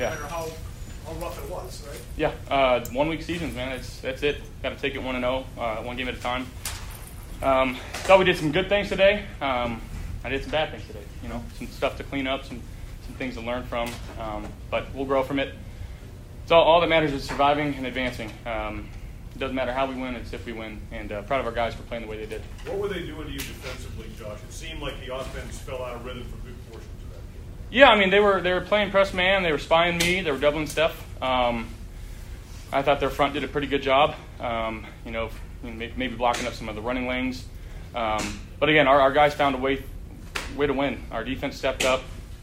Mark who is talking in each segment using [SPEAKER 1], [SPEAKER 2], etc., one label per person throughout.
[SPEAKER 1] Yeah. No matter how, how rough it was, right?
[SPEAKER 2] Yeah, uh, one week seasons, man. It's that's it. Got to take it one and zero, uh, one game at a time. Um, thought we did some good things today. Um, I did some bad things today. You know, some stuff to clean up, some some things to learn from. Um, but we'll grow from it. It's all, all that matters is surviving and advancing. Um, it doesn't matter how we win; it's if we win. And uh, proud of our guys for playing the way they did.
[SPEAKER 1] What were they doing to you defensively, Josh? It seemed like the offense fell out of rhythm for good portions of that game.
[SPEAKER 2] Yeah, I mean they were they were playing press man. They were spying me. They were doubling Steph. Um, I thought their front did a pretty good job. Um, know, maybe blocking up some of the running lanes. Um, but again, our, our guys found a way way to win. Our defense stepped up.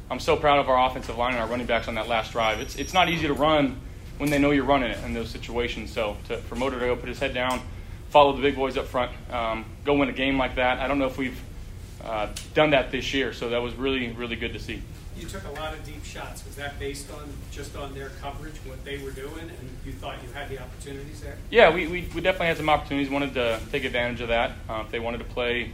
[SPEAKER 2] I'm so proud of our offensive line and our running backs on that last drive. It's it's not easy to run when they know you're running it in those situations. So to, for Motor to go put his head down, follow the big boys up front, um, go win a game like that. I don't know if we've uh, done that this year, so that was really really good to see
[SPEAKER 3] you took a lot of deep shots. Was that based on just on their coverage, what they were doing, and you thought you had the opportunities there?
[SPEAKER 2] Yeah, we, we, we definitely had some opportunities. Wanted to take advantage of that. Uh, if they wanted to play,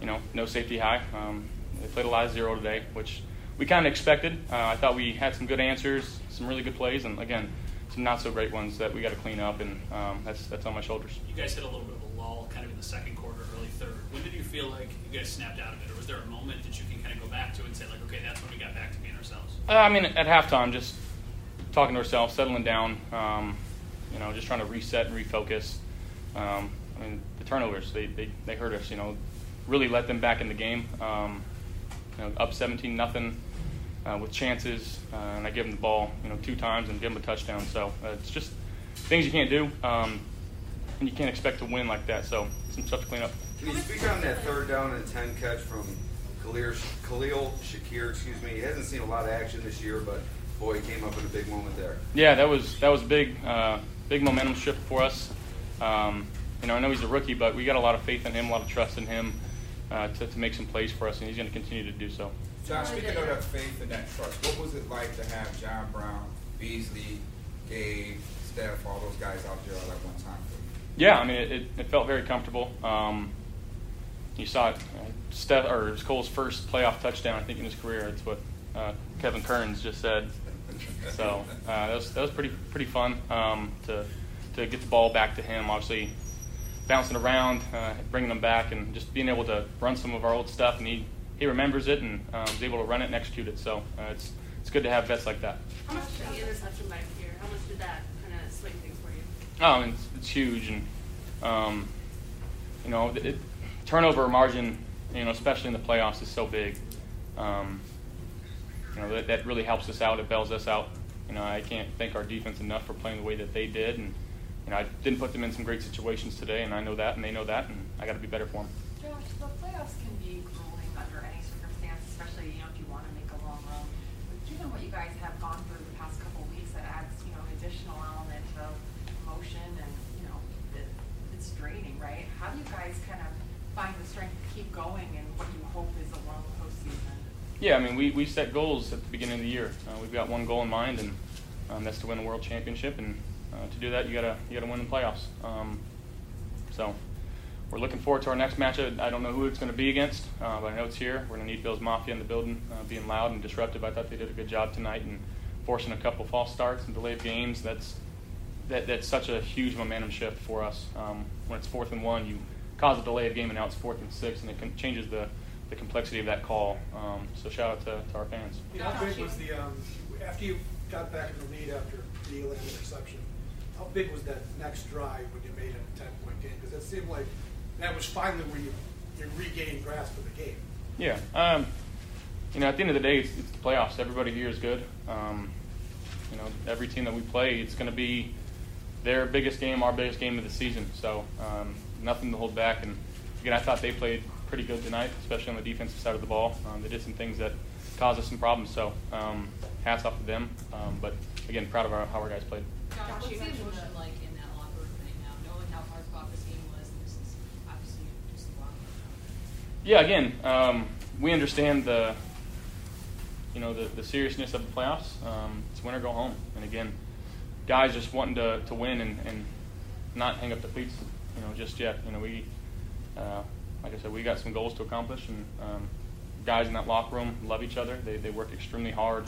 [SPEAKER 2] you know, no safety high, um, they played a lot of zero today, which we kind of expected. Uh, I thought we had some good answers, some really good plays, and again, some not so great ones that we got to clean up, and um, that's that's on my shoulders.
[SPEAKER 4] You guys hit a little bit of a lull, kind of in the second quarter, early third. When did you feel like you guys snapped out of it, or was there a moment that you can kind of go back to and say like, okay, that's when we got back to being ourselves? Uh,
[SPEAKER 2] I mean, at halftime, just talking to ourselves, settling down, um, you know, just trying to reset and refocus. Um, I mean, the turnovers they, they, they hurt us. You know, really let them back in the game. Um, you know, up 17 nothing uh, with chances, uh, and I give them the ball, you know, two times and give them a touchdown. So uh, it's just things you can't do, um, and you can't expect to win like that. So some stuff to clean up.
[SPEAKER 5] Can you speak on that third down and ten catch from Khalil, Khalil Shakir? Excuse me. He hasn't seen a lot of action this year, but boy, he came up in a big moment there.
[SPEAKER 2] Yeah, that was that was big, uh, big momentum shift for us. Um, you know, I know he's a rookie, but we got a lot of faith in him, a lot of trust in him uh, to, to make some plays for us, and he's going to continue to do so.
[SPEAKER 6] John, speaking of that faith and that trust, what was it like to have John Brown, Beasley, Gabe, Steph, all those guys out there all at one time?
[SPEAKER 2] Yeah, I mean, it, it, it felt very comfortable. Um, you saw it, uh, Steph, or it was Cole's first playoff touchdown, I think, in his career. It's what uh, Kevin Kearns just said. So uh, that was that was pretty pretty fun um, to to get the ball back to him. Obviously, bouncing around, uh, bringing them back, and just being able to run some of our old stuff. And he he remembers it and um, is able to run it and execute it. So uh, it's it's good to have vets like that.
[SPEAKER 7] How much did the interception back here? How much did that kind of swing things for you?
[SPEAKER 2] Oh, I mean, it's, it's huge, and um, you know, it, turnover margin, you know, especially in the playoffs, is so big. Um, you know, that, that really helps us out. It bails us out. You know, I can't thank our defense enough for playing the way that they did, and you know, I didn't put them in some great situations today, and I know that, and they know that, and I got to be better for them.
[SPEAKER 7] Josh, the playoffs can be grueling under any circumstance, especially you know if you want to make a long run. But given what you guys have gone through the past couple of weeks, that adds you know an additional element of emotion, and you know it, it's draining, right? How do you guys kind of find the strength to keep going in what you hope is a long postseason?
[SPEAKER 2] Yeah, I mean, we, we set goals at the beginning of the year. Uh, we've got one goal in mind, and um, that's to win a world championship. And uh, to do that, you gotta you gotta win the playoffs. Um, so we're looking forward to our next matchup. I don't know who it's going to be against, uh, but I know it's here. We're going to need Bills Mafia in the building, uh, being loud and disruptive. I thought they did a good job tonight and forcing a couple false starts and delayed games. That's that, that's such a huge momentum shift for us. Um, when it's fourth and one, you cause a delay of game, and now it's fourth and six, and it can, changes the, the complexity of that call. Um, so shout out to, to our fans.
[SPEAKER 8] How big was the um, after you got back in the lead after the Elam interception? How big was that next drive when you made it a ten point game? Because it seemed like that was finally where you you regained grasp of the game.
[SPEAKER 2] Yeah. Um, you know, at the end of the day, it's, it's the playoffs. Everybody here is good. Um, you know, every team that we play, it's going to be their biggest game, our biggest game of the season. So um, nothing to hold back. And again, I thought they played pretty good tonight, especially on the defensive side of the ball. Um, they did some things that caused us some problems. So um, hats off to them. Um, but again, proud of our, how our guys played.
[SPEAKER 9] Josh, what's the emotion like in that locker room right now, knowing how hard fought this game was? This is obviously just a block.
[SPEAKER 2] Yeah, again, um, we understand the you know the, the seriousness of the playoffs. Um, it's win or go home, and again, guys just wanting to, to win and, and not hang up the cleats, you know, just yet. You know, we uh, like I said, we got some goals to accomplish, and um, guys in that locker room love each other. They they work extremely hard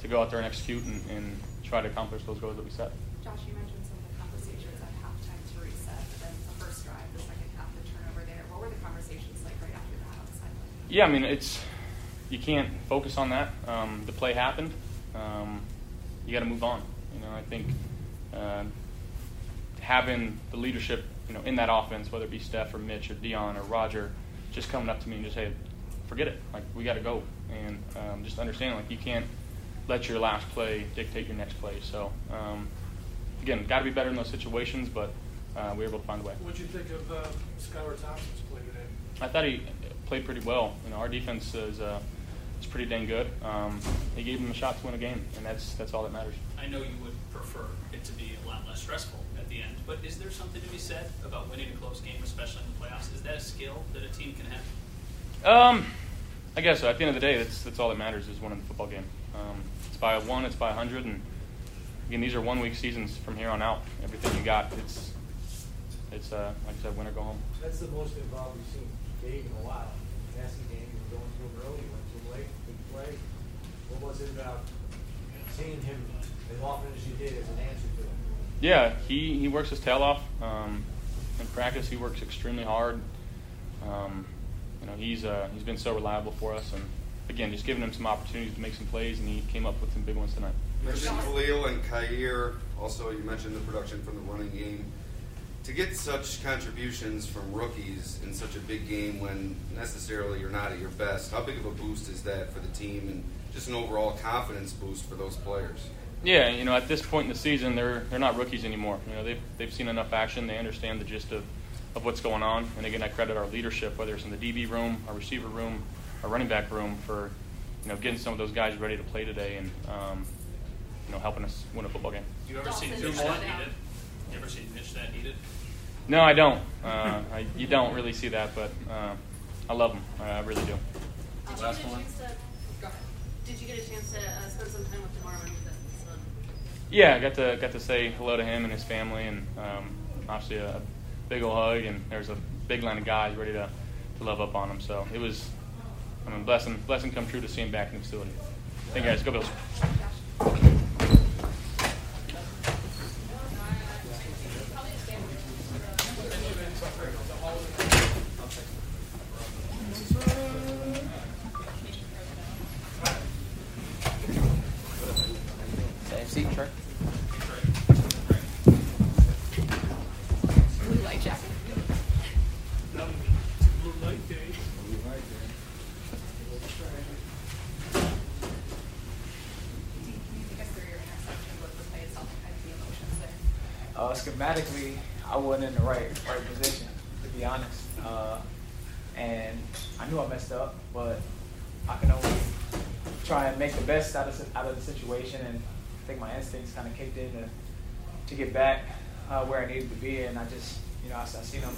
[SPEAKER 2] to go out there and execute and, and try to accomplish those goals that we set.
[SPEAKER 7] Josh, you mentioned some of the conversations at halftime to reset, but then the first drive, the second half, the turnover there. What were the conversations like right after that on the sideline?
[SPEAKER 2] Yeah, I mean it's you can't focus on that. Um, the play happened. Um, you got to move on. You know, I think uh, having the leadership, you know, in that offense, whether it be Steph or Mitch or Dion or Roger, just coming up to me and just say, forget it. Like we got to go, and um, just understanding like you can't let your last play dictate your next play. So um, again, got to be better in those situations, but uh, we were able to find a way.
[SPEAKER 8] What did you think of uh, Skylar Thompson's play today?
[SPEAKER 2] I thought he played pretty well. You know, our defense is uh, is pretty dang good. Um, he gave him a shot to win a game, and that's that's all that matters.
[SPEAKER 4] I know you would prefer it to be a lot less stressful at the end, but is there something to be said about winning a close game, especially in the playoffs? Is that a skill that a team can have?
[SPEAKER 2] Um, I guess so. At the end of the day, that's that's all that matters is winning the football game. Um, it's by a one, it's by a hundred, and again, these are one week seasons from here on out. Everything you got, it's it's uh, like I said, win or go home.
[SPEAKER 10] That's the most involved we've seen Dave in a while. Passing game, you were going to him early, went to him late, big play. What was it about seeing him as often as you did as an answer to him?
[SPEAKER 2] Yeah, he, he works his tail off. Um, in practice, he works extremely hard. Um, you know, he's uh, he's been so reliable for us, and again, just giving him some opportunities to make some plays, and he came up with some big ones tonight.
[SPEAKER 5] You mentioned Khalil and Kaiir. Also, you mentioned the production from the running game. To get such contributions from rookies in such a big game when necessarily you're not at your best, how big of a boost is that for the team and just an overall confidence boost for those players?
[SPEAKER 2] Yeah, you know, at this point in the season, they're they're not rookies anymore. You know, they've they've seen enough action. They understand the gist of, of what's going on. And again, I credit our leadership, whether it's in the DB room, our receiver room, our running back room, for you know getting some of those guys ready to play today and um, you know helping us win a football game.
[SPEAKER 4] You ever see Mitch that needed? You ever see Mitch that needed?
[SPEAKER 2] No, I don't. Uh, I, you don't really see that, but uh, I love him. I really do.
[SPEAKER 9] Did you,
[SPEAKER 2] Last
[SPEAKER 9] get a
[SPEAKER 2] one.
[SPEAKER 9] chance to. Did you get a chance to uh, spend some time with Damar when he was at the facility?
[SPEAKER 2] Yeah, I got to got to say hello to him and his family, and um, obviously a big old hug. And there's a big line of guys ready to, to love up on him. So it was, I mean, blessing blessing come true to see him back in the facility. Thank you guys. Go Bills.
[SPEAKER 11] Uh, schematically, I wasn't in the right right position, to be honest. Uh, and I knew I messed up, but I can only try and make the best out of the- out of the situation. And I think my instincts kind of kicked in to, to get back uh, where I needed to be. And I just, you know, I, I seen him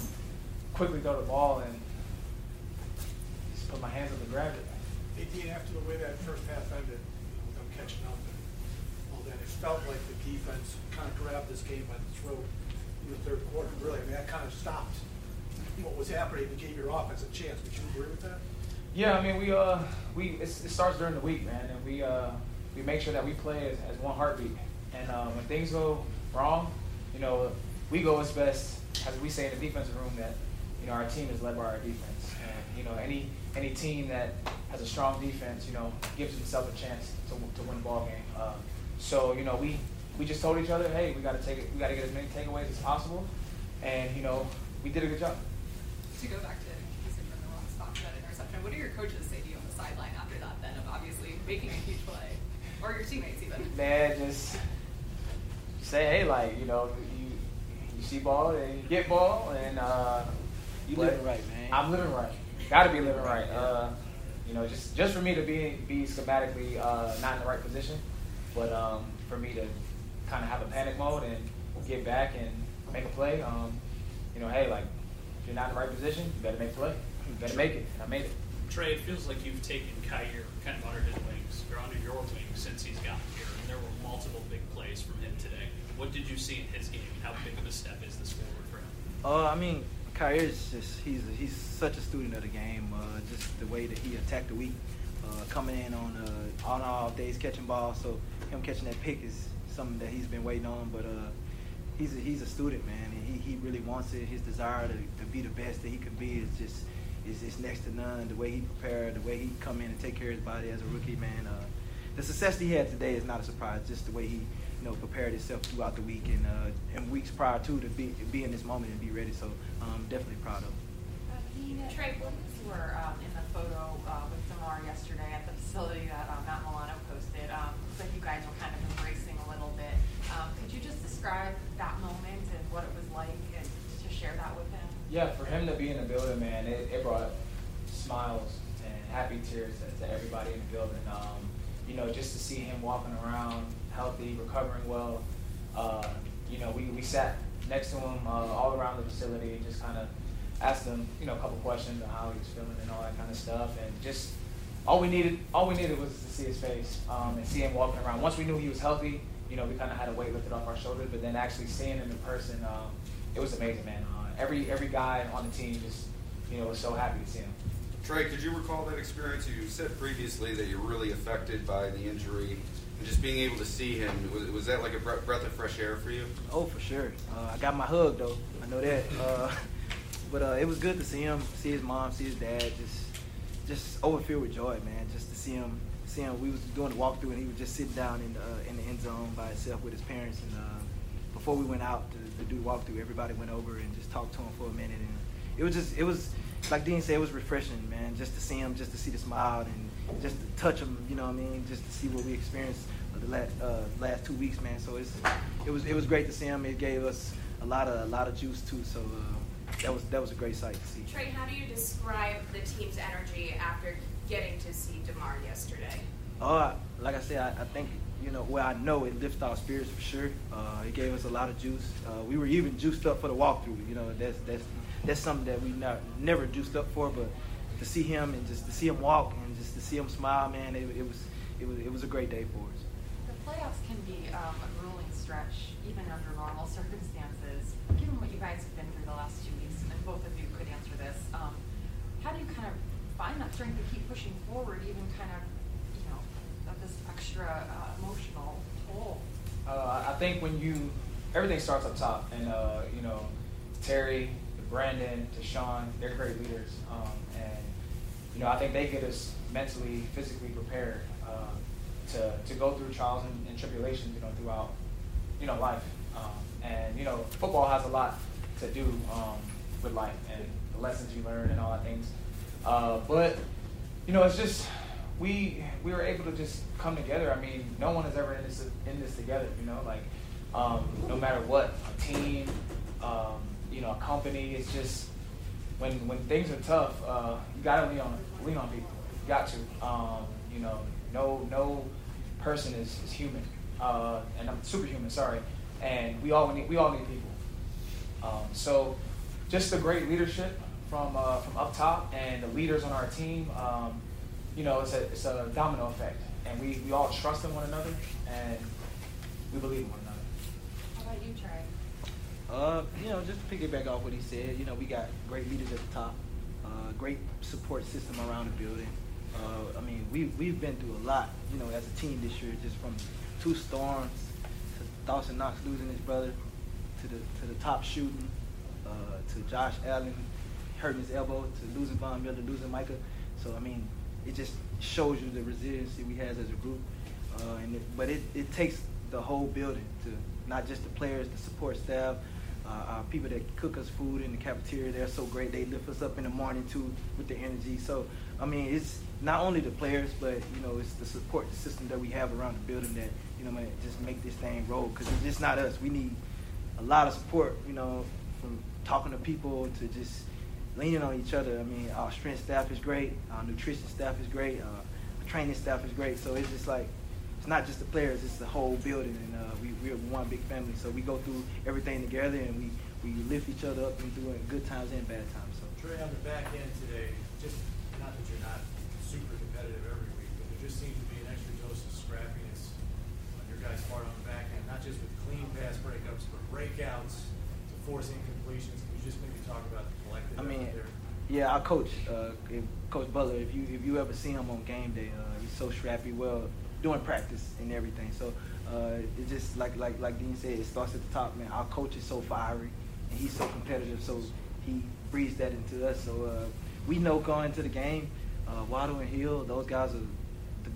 [SPEAKER 11] quickly throw the ball and just put my hands up and grab it.
[SPEAKER 8] 18 after the way that first half ended, them catching up and it felt like the defense kind of grabbed this game by the throat in the third quarter, really. I mean, that kind of stopped what was happening to give your offense a chance. Would you agree with that?
[SPEAKER 11] Yeah, I mean we uh we it starts during the week, man, and we uh we make sure that we play as, as one heartbeat. And uh, when things go wrong, you know, we go as best as we say in the defensive room that you know our team is led by our defense. And you know any any team that has a strong defense, you know, gives itself a chance to, to win a ball game. Uh, so you know we we just told each other, hey, we got to take it, we got to get as many takeaways as possible, and you know we did a good job.
[SPEAKER 12] To go back to Houston from the wrong spot for that interception, what do your coaches say to you on the sideline after that? Then of obviously making a huge play, or your teammates even.
[SPEAKER 11] Man, just say, hey, like you know, you you see ball and you get ball, and uh,
[SPEAKER 13] you living right, man.
[SPEAKER 11] I'm living right. Got to be living right. Uh, you know, just just for me to be be schematically uh, not in the right position, but um, for me to kind of have a panic mode and get back and make a play. Um, you know, hey, like if you're not in the right position, you better make a play. You better make it. And I made it.
[SPEAKER 4] Trey, it feels like you've taken Kaiir kind of under his wings, or under your wings since he's gotten here, and there were multiple big plays from him today. What did you see in his game, and how big of a step is this forward for him?
[SPEAKER 13] Uh, I mean, Kaiir is just he's he's such a student of the game. Uh, just the way that he attacked the week, coming in on uh, on all days catching balls. So him catching that pick is something that he's been waiting on. But uh, he's a, he's a student, man, and he, he really wants it. His desire to, to be the best that he can be is just is, is next to none. The way he prepared, the way he come in and take care of his body as a rookie, man. Uh, the success he had today is not a surprise. Just the way he you know prepared himself throughout the week and uh, and weeks prior to to be be in this moment and be ready. So um, definitely proud of him.
[SPEAKER 7] Uh, Trey Williams were um, in the photo uh, with Damar yesterday at the facility that uh, Matt Milano posted. Um, looks like you guys were kind of embracing a little bit. Um, could you just describe that moment and what it was like and to share that with him?
[SPEAKER 11] Yeah, for him to be in the building, man, it, it brought smiles and happy tears to, to everybody in the building. Um, you know, just to see him walking around healthy, recovering well. Uh, you know, we, we sat next to him uh, all around the facility and just kind of asked him, you know, a couple questions on how he was feeling and all that kind of stuff. And just all we needed, all we needed was to see his face um, and see him walking around. Once we knew he was healthy, you know, we kind of had a weight lifted off our shoulders. But then actually seeing him in person, um, it was amazing, man. Uh, every every guy on the team just, you know, was so happy to see him.
[SPEAKER 5] Trey, could you recall that experience? You said previously that you're really affected by the injury, and just being able to see him was, was that like a breath of fresh air for you?
[SPEAKER 13] Oh, for sure. Uh, I got my hug though. I know that. Uh, but uh, it was good to see him, see his mom, see his dad, just just overfilled with joy, man. Just to see him, see him. We was doing the walkthrough, and he was just sitting down in the uh, in the end zone by himself with his parents. And uh, before we went out to, to do the walkthrough, everybody went over and just talked to him for a minute. And it was just, it was like Dean said, it was refreshing, man. Just to see him, just to see the smile, and just to touch him. You know what I mean? Just to see what we experienced the last uh, last two weeks, man. So it's it was it was great to see him. It gave us a lot of a lot of juice too. So. Uh, that was that was a great sight to see.
[SPEAKER 14] Trey, how do you describe the team's energy after getting to see Damar yesterday?
[SPEAKER 13] Oh, like I said, I, I think you know well I know it lifted our spirits for sure. Uh, it gave us a lot of juice. Uh, we were even juiced up for the walkthrough. You know that's that's that's something that we not, never juiced up for, but to see him and just to see him walk and just to see him smile, man, it, it was it was it was a great day for us.
[SPEAKER 7] The playoffs can be um, a grueling stretch, even under normal circumstances. Given what you guys have been through the last two weeks, and both of you could answer this, um, how do you kind of find that strength to keep pushing forward, even kind of, you know, this extra uh, emotional toll?
[SPEAKER 11] Uh, I think when you everything starts up top, and uh, you know, Terry, Brandon, Deshaun, they're great leaders, um, and you know, I think they get us mentally, physically prepared uh, to to go through trials and, and, tribulations, you know, throughout you know life. Um, and you know, football has a lot to do um, with life and the lessons you learn and all that things. Uh, but you know, it's just we we were able to just come together. I mean, no one is ever in this in this together. You know, like um, no matter what, a team, um, you know, a company. It's just when when things are tough, uh, you gotta lean on lean on people. You got to. Um, you know, no no person is, is human, uh, and I'm superhuman. Sorry, and we all need we all need people. Um, so, just the great leadership from uh, from up top and the leaders on our team. Um, you know, it's a it's a domino effect, and we, we all trust in one another, and we believe in one another.
[SPEAKER 7] How about you, Trey?
[SPEAKER 13] Uh, you know, just to piggyback off what he said, you know, we got great leaders at the top, uh, great support system around the building. Uh, I mean, we we've been through a lot, you know, as a team this year, just from two storms to Dawson Knox losing his brother, to the to the top shooting, uh, to Josh Allen hurting his elbow, to losing Von Miller, losing Micah. So I mean, it just shows you the resiliency we has as a group. Uh, and it, but it, it takes the whole building to not just the players, the support staff, uh, our people that cook us food in the cafeteria. They're so great. They lift us up in the morning too with the energy. So I mean, it's not only the players, but you know, it's the support system that we have around the building that you know, just make this thing roll. Because it's just not us. We need a lot of support. You know, from talking to people to just leaning on each other. I mean, our strength staff is great. Our nutrition staff is great. Uh, our training staff is great. So it's just like it's not just the players; it's the whole building, and uh, we we're one big family. So we go through everything together, and we we lift each other up and through good times and bad times. So
[SPEAKER 10] Trey, on the back end today, just not that you're not super competitive every week, but there just seems to be an extra dose of scrappiness on your guys' part on the back end, not just with clean pass breakups, but breakouts forcing completions. Can you just maybe talk about the collective
[SPEAKER 13] I mean, yeah, our coach, uh, if- Coach Butler. If you if you ever see him on game day, uh, he's so scrappy. Well, doing practice and everything. So uh, it just like like like Dean said, it starts at the top, man. Our coach is so fiery and he's so competitive. So he breathes that into us. So uh, we know going into the game, uh, Waddle and Hill, those guys are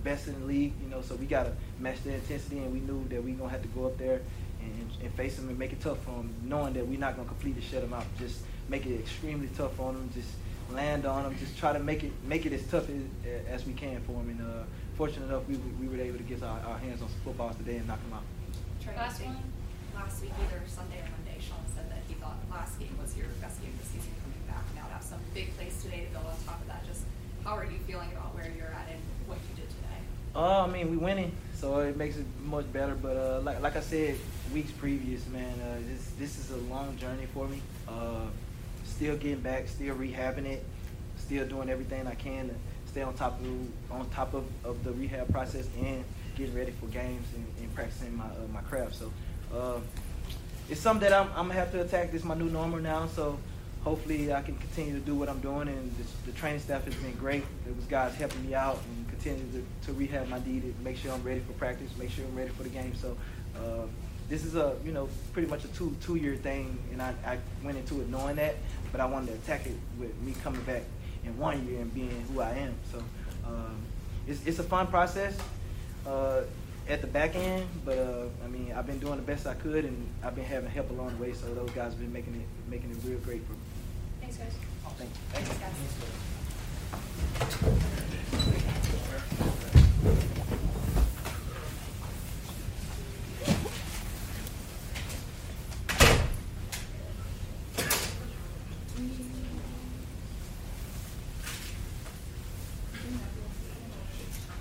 [SPEAKER 13] best in the league. You know, so we gotta match their intensity, and we knew that we gonna have to go up there and, and face them and make it tough for them, knowing that we're not gonna completely shut them out. Just make it extremely tough on them. Just land on them. Just try to make it make it as tough as, as we can for them. And uh, fortunate enough, we, we were able to get our, our hands on some footballs today and knock them out.
[SPEAKER 7] Last
[SPEAKER 12] I
[SPEAKER 7] one.
[SPEAKER 12] Last week, either Sunday or Monday, Sean said that he thought last game was your best game of the season coming back. Now to have some big plays today to build on top of that. Just how are you feeling about where you're at and
[SPEAKER 13] Uh, I mean, we winning, so it makes it much better. But uh, like like I said weeks previous, man, uh, this this is a long journey for me. Uh, still getting back, still rehabbing it, still doing everything I can to stay on top of on top of, of the rehab process and getting ready for games and, and practicing my uh, my craft. So uh, it's something that I'm, I'm gonna have to attack. This is my new normal now, so hopefully I can continue to do what I'm doing. And the, the training staff has been great. It was guys helping me out and continue to, to rehab my D to make sure I'm ready for practice, make sure I'm ready for the game. So uh, this is a you know pretty much a two two year thing, and I, I went into it knowing that, but I wanted to attack it with me coming back in one year and being who I am. So um, it's it's a fun process. Uh, at the back end, but uh, I mean, I've been doing the best I could, and I've been having help along the way. So those guys have been making it making it real great for me.
[SPEAKER 12] Thanks, guys.
[SPEAKER 13] Thank you.
[SPEAKER 12] Thanks, guys.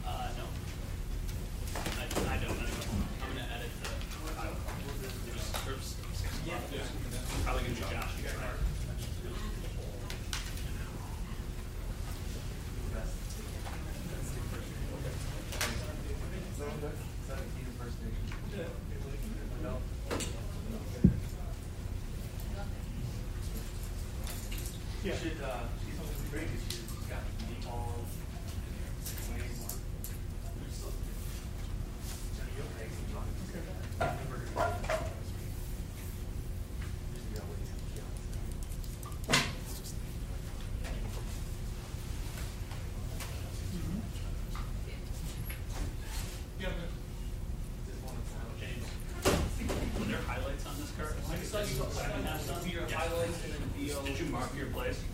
[SPEAKER 4] Uh, no. I, I don't. I'm gonna edit the. Just, oops. Probably gonna be Josh. right?
[SPEAKER 15] You should, uh, see something great this year. He's got meatballs, wings. Johnny, you okay?
[SPEAKER 4] James, were there highlights on this card?
[SPEAKER 15] I saw you- I saw your highlights and then VO.
[SPEAKER 4] Did you mark your plays?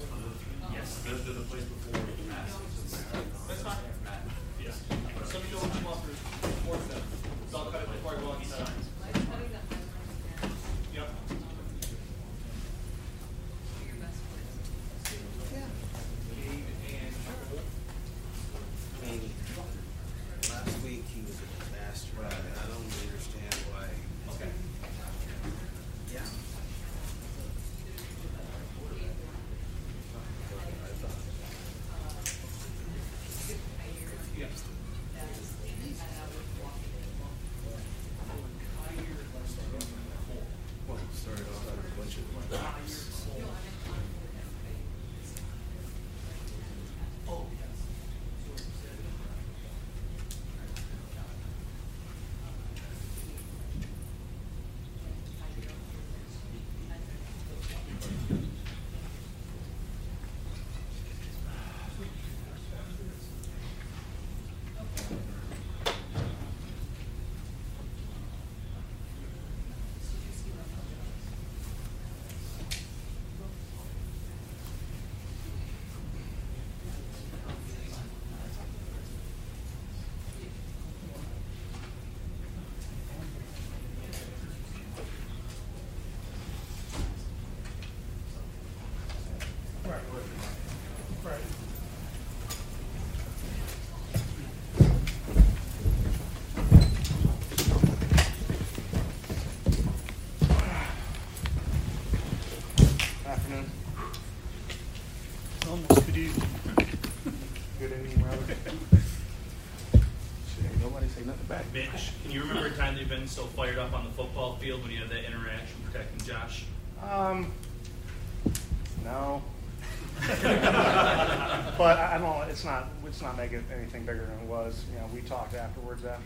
[SPEAKER 16] It's not. Making anything bigger than it was. You know, we talked afterwards. After,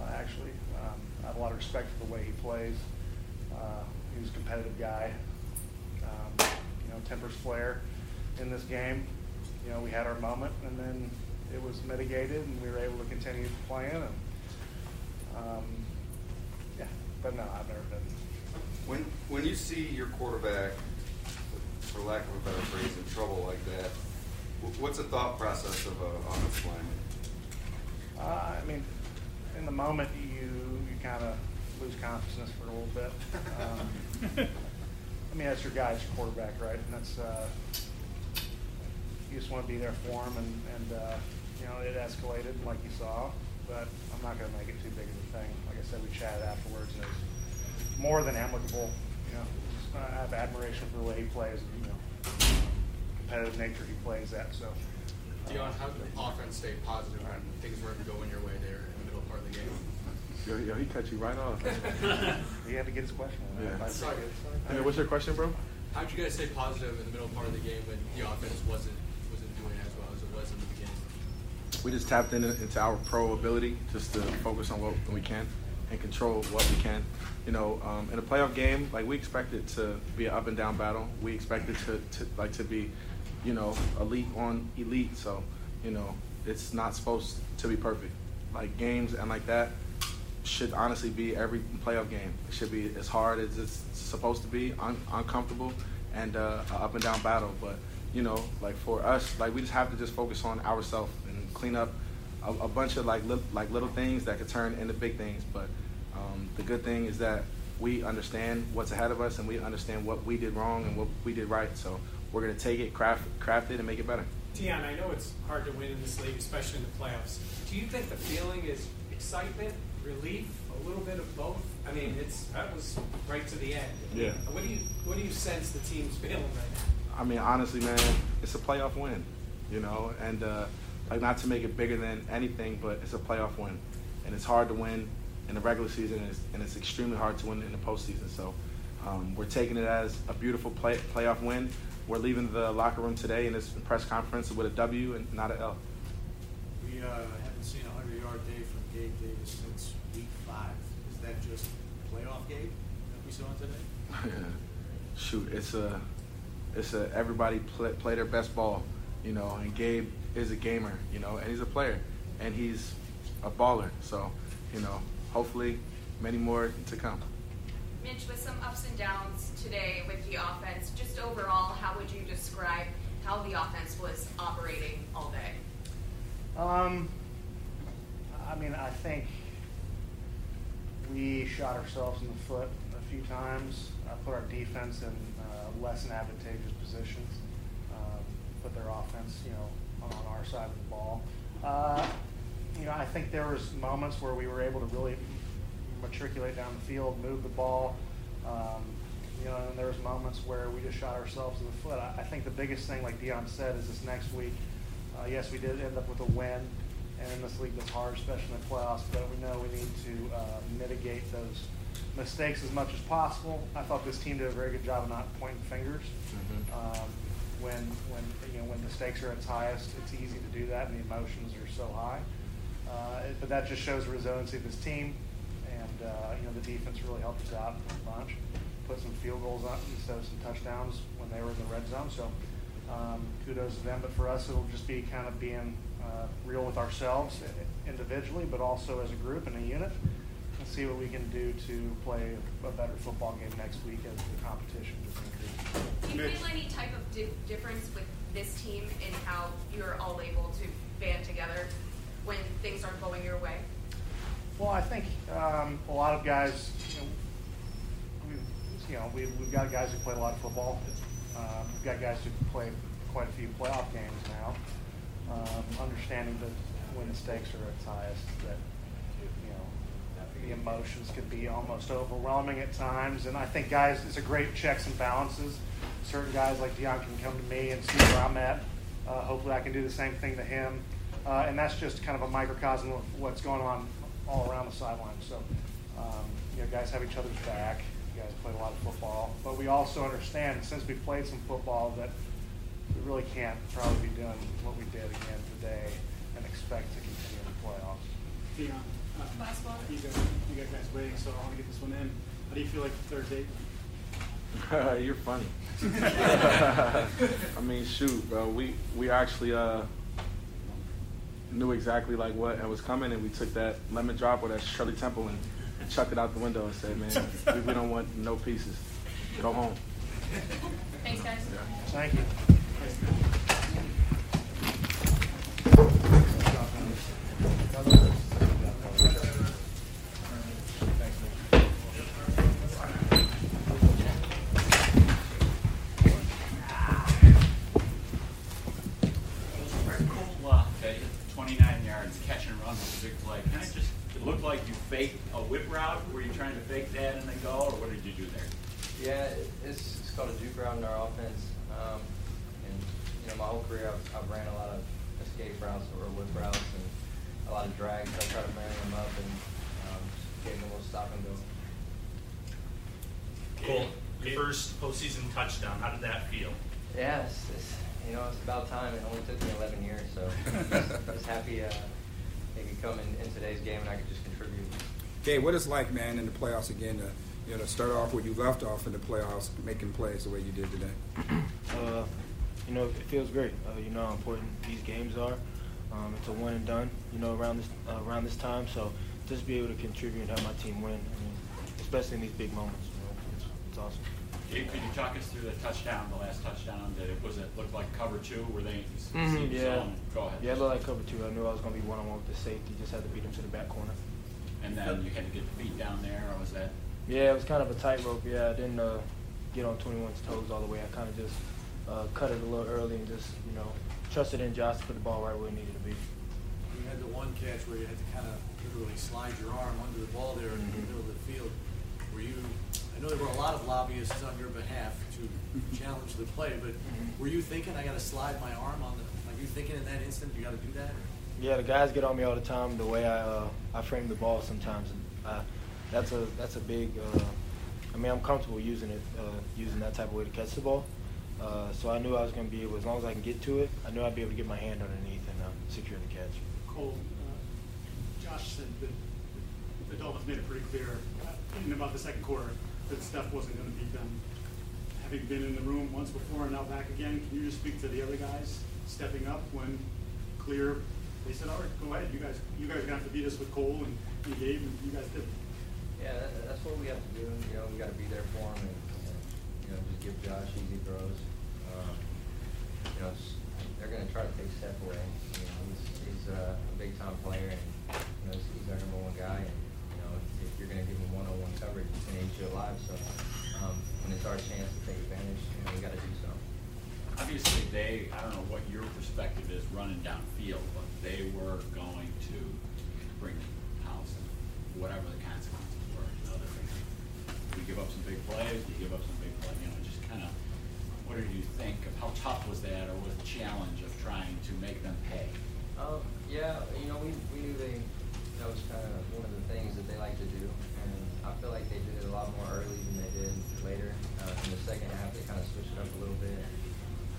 [SPEAKER 16] uh, actually, um, I have a lot of respect for the way he plays. Uh, he a competitive guy. Um, you know, tempers flare in this game. You know, we had our moment, and then it was mitigated, and we were able to continue playing. And um, yeah, but no, I've never been.
[SPEAKER 5] When when you see your quarterback, for lack of a better phrase, in trouble like that, what's the thought process of an offensive lineman?
[SPEAKER 16] Uh, I mean, in the moment, you you kind of lose consciousness for a little bit. Um, I mean, that's your guy, it's your quarterback, right? And that's uh, you just want to be there for him, and and uh, you know it escalated like you saw, but I'm not going to make it too big of a thing. Like I said, we chatted afterwards, and it was more than amicable. You know, uh, I have admiration for the way he plays, you know, competitive nature he plays at. So.
[SPEAKER 17] Dion, how did the offense stay positive when things weren't going your way there in the middle part of the game?
[SPEAKER 18] Yo, yo, he cut you right off.
[SPEAKER 16] he had to get his question. in.
[SPEAKER 18] Yeah.
[SPEAKER 16] I
[SPEAKER 17] Sorry.
[SPEAKER 18] I mean, what's your question, bro?
[SPEAKER 17] How did you guys stay positive in the middle part of the game when the offense wasn't wasn't doing as well as it was in the beginning?
[SPEAKER 18] We just tapped in, into our pro ability just to focus on what we can and control what we can. You know, um, in a playoff game, like we expect it to be an up and down battle. We expect it to, to like to be, you know, elite on elite. So, you know, it's not supposed to be perfect. Like games and like that should honestly be every playoff game. It should be as hard as it's supposed to be, un- uncomfortable, and uh, up and down battle. But you know, like for us, like we just have to just focus on ourselves and clean up a, a bunch of like li- like little things that could turn into big things. But um, the good thing is that we understand what's ahead of us and we understand what we did wrong and what we did right. So we're gonna take it, craft, craft it, and make it better.
[SPEAKER 3] Dion, I know it's hard to win in this league, especially in the playoffs. Do you think the feeling is excitement, relief, a little bit of both? I mean, it's that was right to the end.
[SPEAKER 18] Yeah.
[SPEAKER 3] What do you What do you sense the team's feeling right now?
[SPEAKER 18] I mean, honestly, man, it's a playoff win, you know, and uh, like not to make it bigger than anything, but it's a playoff win, and it's hard to win in the regular season, and it's, and it's extremely hard to win in the postseason. So um, we're taking it as a beautiful play, playoff win. We're leaving the locker room today in this press conference with a W and not an L.
[SPEAKER 10] We uh, haven't seen a hundred yard day from Gabe Davis since week five. Is that just playoff Gabe that we saw today?
[SPEAKER 18] Shoot, it's a, it's a everybody play, play their best ball, you know. And Gabe is a gamer, you know, and he's a player, and he's a baller. So, you know, hopefully, many more to come.
[SPEAKER 14] Mitch, with some ups and downs today with the offense, just overall, how would you describe how the offense was operating all day?
[SPEAKER 16] Um, I mean, I think we shot ourselves in the foot a few times, put our defense in uh, less than advantageous positions, um, put their offense, you know, on our side of the ball. Uh, you know, I think there was moments where we were able to really matriculate down the field, move the ball. Um, you know, and there was moments where we just shot ourselves in the foot. I, I think the biggest thing, like Dion said, is this next week. Uh, yes, we did end up with a win, and in this league that's hard, especially in the playoffs. But we know we need to uh, mitigate those mistakes as much as possible. I thought this team did a very good job of not pointing fingers. Um, when when you know when the stakes are at its highest, it's easy to do that, and the emotions are so high. Uh, it- but that just shows the resiliency of this team, uh, you know the defense really helped us out a bunch. Put some field goals on instead of some touchdowns when they were in the red zone. So um, kudos to them. But for us, it'll just be kind of being uh, real with ourselves individually, but also as a group and a unit, and see what we can do to play a better football game next week as the competition just increases.
[SPEAKER 14] Do you feel any type of di- difference with this team in how you're all able to band together when things aren't going your way?
[SPEAKER 16] Well, I think um, a lot of guys, you know, we've, you know, we've, we've got guys who play a lot of football. Um, we've got guys who play quite a few playoff games now. Um, understanding that when the stakes are at its highest, that you know the emotions can be almost overwhelming at times. And I think guys, it's a great checks and balances. Certain guys like Dion can come to me and see where I'm at. Uh, hopefully, I can do the same thing to him. Uh, and that's just kind of a microcosm of what's going on all around the sideline. So, um, you know, guys have each other's back. You guys played a lot of football, but we also understand since we played some football that we really can't probably be doing what we did again today and expect to continue in the playoffs.
[SPEAKER 19] Dion, uh,
[SPEAKER 12] Last one.
[SPEAKER 19] You got, you got guys waiting, so I want to get this one in. How do you feel like the third date?
[SPEAKER 18] You're funny. I mean, shoot, bro. We we actually uh, knew exactly like what and was coming, and we took that lemon drop or that Shirley Temple and chucked it out the window and said, "Man, we, we don't want no pieces. Go home."
[SPEAKER 12] Thanks, guys.
[SPEAKER 16] Thank you.
[SPEAKER 20] Cole, uh, that hit 29 yards, catch and run was a big play. Kind of just, it looked like you faked a whip route. Were you trying to fake that and then go, or what did you do there?
[SPEAKER 21] Yeah, it's, it's called a juke route in our offense. Um, and, you know, my whole career I've, I've ran a lot of escape routes or whip routes and a lot of drags. I try to marry them up and um, just get them a little stop and go.
[SPEAKER 22] Cool. your first postseason touchdown. How did that feel?
[SPEAKER 21] Yeah, it's, it's, you know, it's about time. It only took me 11 years, so just, just happy uh, it come in, in today's game and I could just contribute.
[SPEAKER 6] Gabe, what it's like, man, in the playoffs again to you know to start off where you left off in the playoffs, making plays the way you did today.
[SPEAKER 13] Uh, you know, it feels great. Uh, you know how important these games are. Um, it's a one and done. You know, around this uh, around this time, so just be able to contribute and help my team win. I mean, especially in these big moments. You know, it's, it's awesome.
[SPEAKER 20] Gabe, could you talk us through the touchdown, the last touchdown? Did it was it look like cover two? Were they
[SPEAKER 13] Mhm,
[SPEAKER 20] seam
[SPEAKER 13] yeah.
[SPEAKER 20] zone? Go ahead.
[SPEAKER 13] Yeah, it looked like cover two. I knew I was going to be one on one with the safety. Just had to beat him to the back corner.
[SPEAKER 20] And then you had to get the feet down there, or was that?
[SPEAKER 13] Yeah, it was kind of a tightrope. Yeah, I didn't uh, get on 21's toes all the way. I kind of just uh, cut it a little early and just, you know, trusted in Josh to put the ball right where it needed to be.
[SPEAKER 10] You had the one catch where you had to kind of literally slide your arm under the ball there in the middle of the field. Were you? I know there were a lot of lobbyists on your behalf to challenge the play, but were you thinking I got to slide my arm on the? Are you thinking in that instant you got to do that?
[SPEAKER 13] Yeah, the guys get on me all the time. The way I uh, I frame the ball sometimes, and uh, that's a that's a big. Uh, I mean, I'm comfortable using it, uh, using that type of way to catch the ball. Uh, so I knew I was going to be able, as long as I can get to it, I knew I'd be able to get my hand underneath and uh, secure the catch.
[SPEAKER 19] Cole, uh, Josh said that the Dolphins made it pretty clear uh, in about the second quarter that Steph wasn't going to beat them. Having been in the room once before and now back again, can you just speak to the other guys stepping up when clear? They said, "All right, go ahead. You guys, you guys are going to have to beat us with Cole and, and Gabe, and you guys did."
[SPEAKER 21] Yeah, that, that's what we have to do. You know, we got to be there for him and, and you know just give Josh easy throws. Um, you know, they're going to try to take Steph away. You know, he's, he's uh, a big time player and you know he's, he's our number one guy. And you're going to give him one on one coverage, he's going to eat you alive. So um, when it's our chance to take advantage, you know, we got to do so.
[SPEAKER 20] Obviously, they, I don't know what your perspective is running downfield, but they were going to bring the house, and whatever the consequences were. You know, they're gonna, we give up some big plays, we give up some big plays, you know, just kind of, what did you think of, how tough was that, or was the challenge of trying to make them pay?
[SPEAKER 21] Um, yeah, you know, we, we knew they, that was kind of one of the things that they like to do, and I feel like they did it a lot more early than they did later. Uh, in the second half, they kind of switched it up a little bit,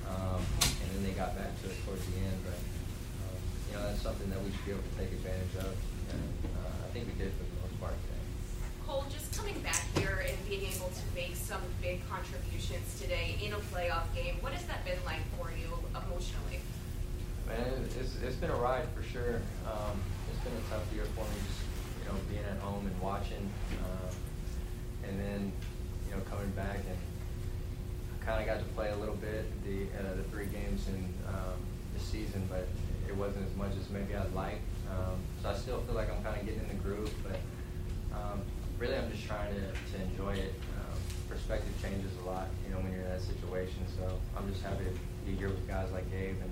[SPEAKER 21] um, and then they got back to it towards the end. But um, you know, that's something that we should be able to take advantage of, and uh, I think we did for the most part today.
[SPEAKER 14] Cole, just coming back here and being able to make some big contributions today in a playoff game, what has that been like for you emotionally?
[SPEAKER 21] Man, it's, it's been a ride for sure. Um, it's been a tough year for me, just you know, being at home and watching, um, and then you know coming back and kind of got to play a little bit the uh, the three games in um, the season, but it wasn't as much as maybe I'd like. Um, so I still feel like I'm kind of getting in the groove, but um, really I'm just trying to, to enjoy it. Um, perspective changes a lot, you know, when you're in that situation. So I'm just happy to be here with guys like Gabe. And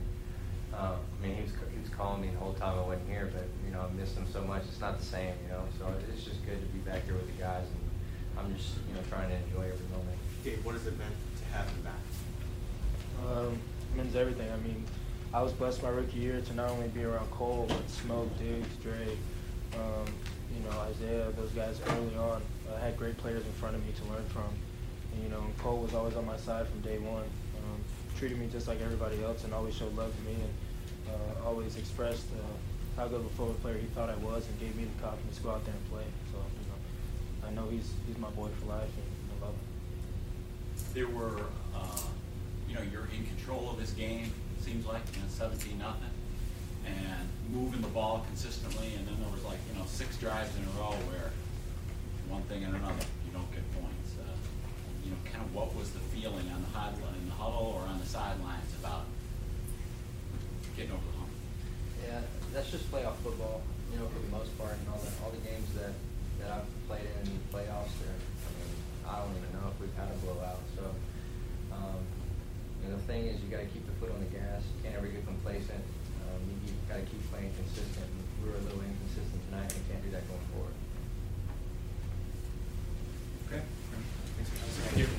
[SPEAKER 21] uh, I mean, he was was calling me the whole time I wasn't here, but you know, I missed him so much. It's not the same, you know. So it's just good to be back here with the guys, and I'm just you know trying to enjoy every moment.
[SPEAKER 23] Gabe, what has it meant to have him back?
[SPEAKER 24] Um, means everything. I mean, I was blessed my rookie year to not only be around Cole, but Smoke, Diggs, Dre, um, you know, Isaiah, those guys early on. I had great players in front of me to learn from. And, you know, Cole was always on my side from day one. Um, treated me just like everybody else and always showed love to me and uh, always expressed uh, how good of a football player he thought I was and gave me the confidence to go out there and play. So, you know, I know he's, he's my boy for life and I love him.
[SPEAKER 20] There were, uh, you know, you're in control of this game, it seems like, you know, 17 nothing, and moving the ball consistently, and then there was like, you know, six drives in a row where one thing and another, you don't get points. Uh, you know, kind of what was the feeling on the huddle, in the huddle or on the sidelines about getting over the hump?
[SPEAKER 21] Yeah, that's just playoff football, you know, for the most part, and all the all the games that that I've played in the playoffs. There, I mean, I don't even know if we've had a blowout. So, um, you know, the thing is, you got to keep the foot on the gas. You can't ever get complacent. Um, you, you got to keep playing consistent. We were a little inconsistent tonight, and can't do that going forward.
[SPEAKER 23] Okay. Thank you.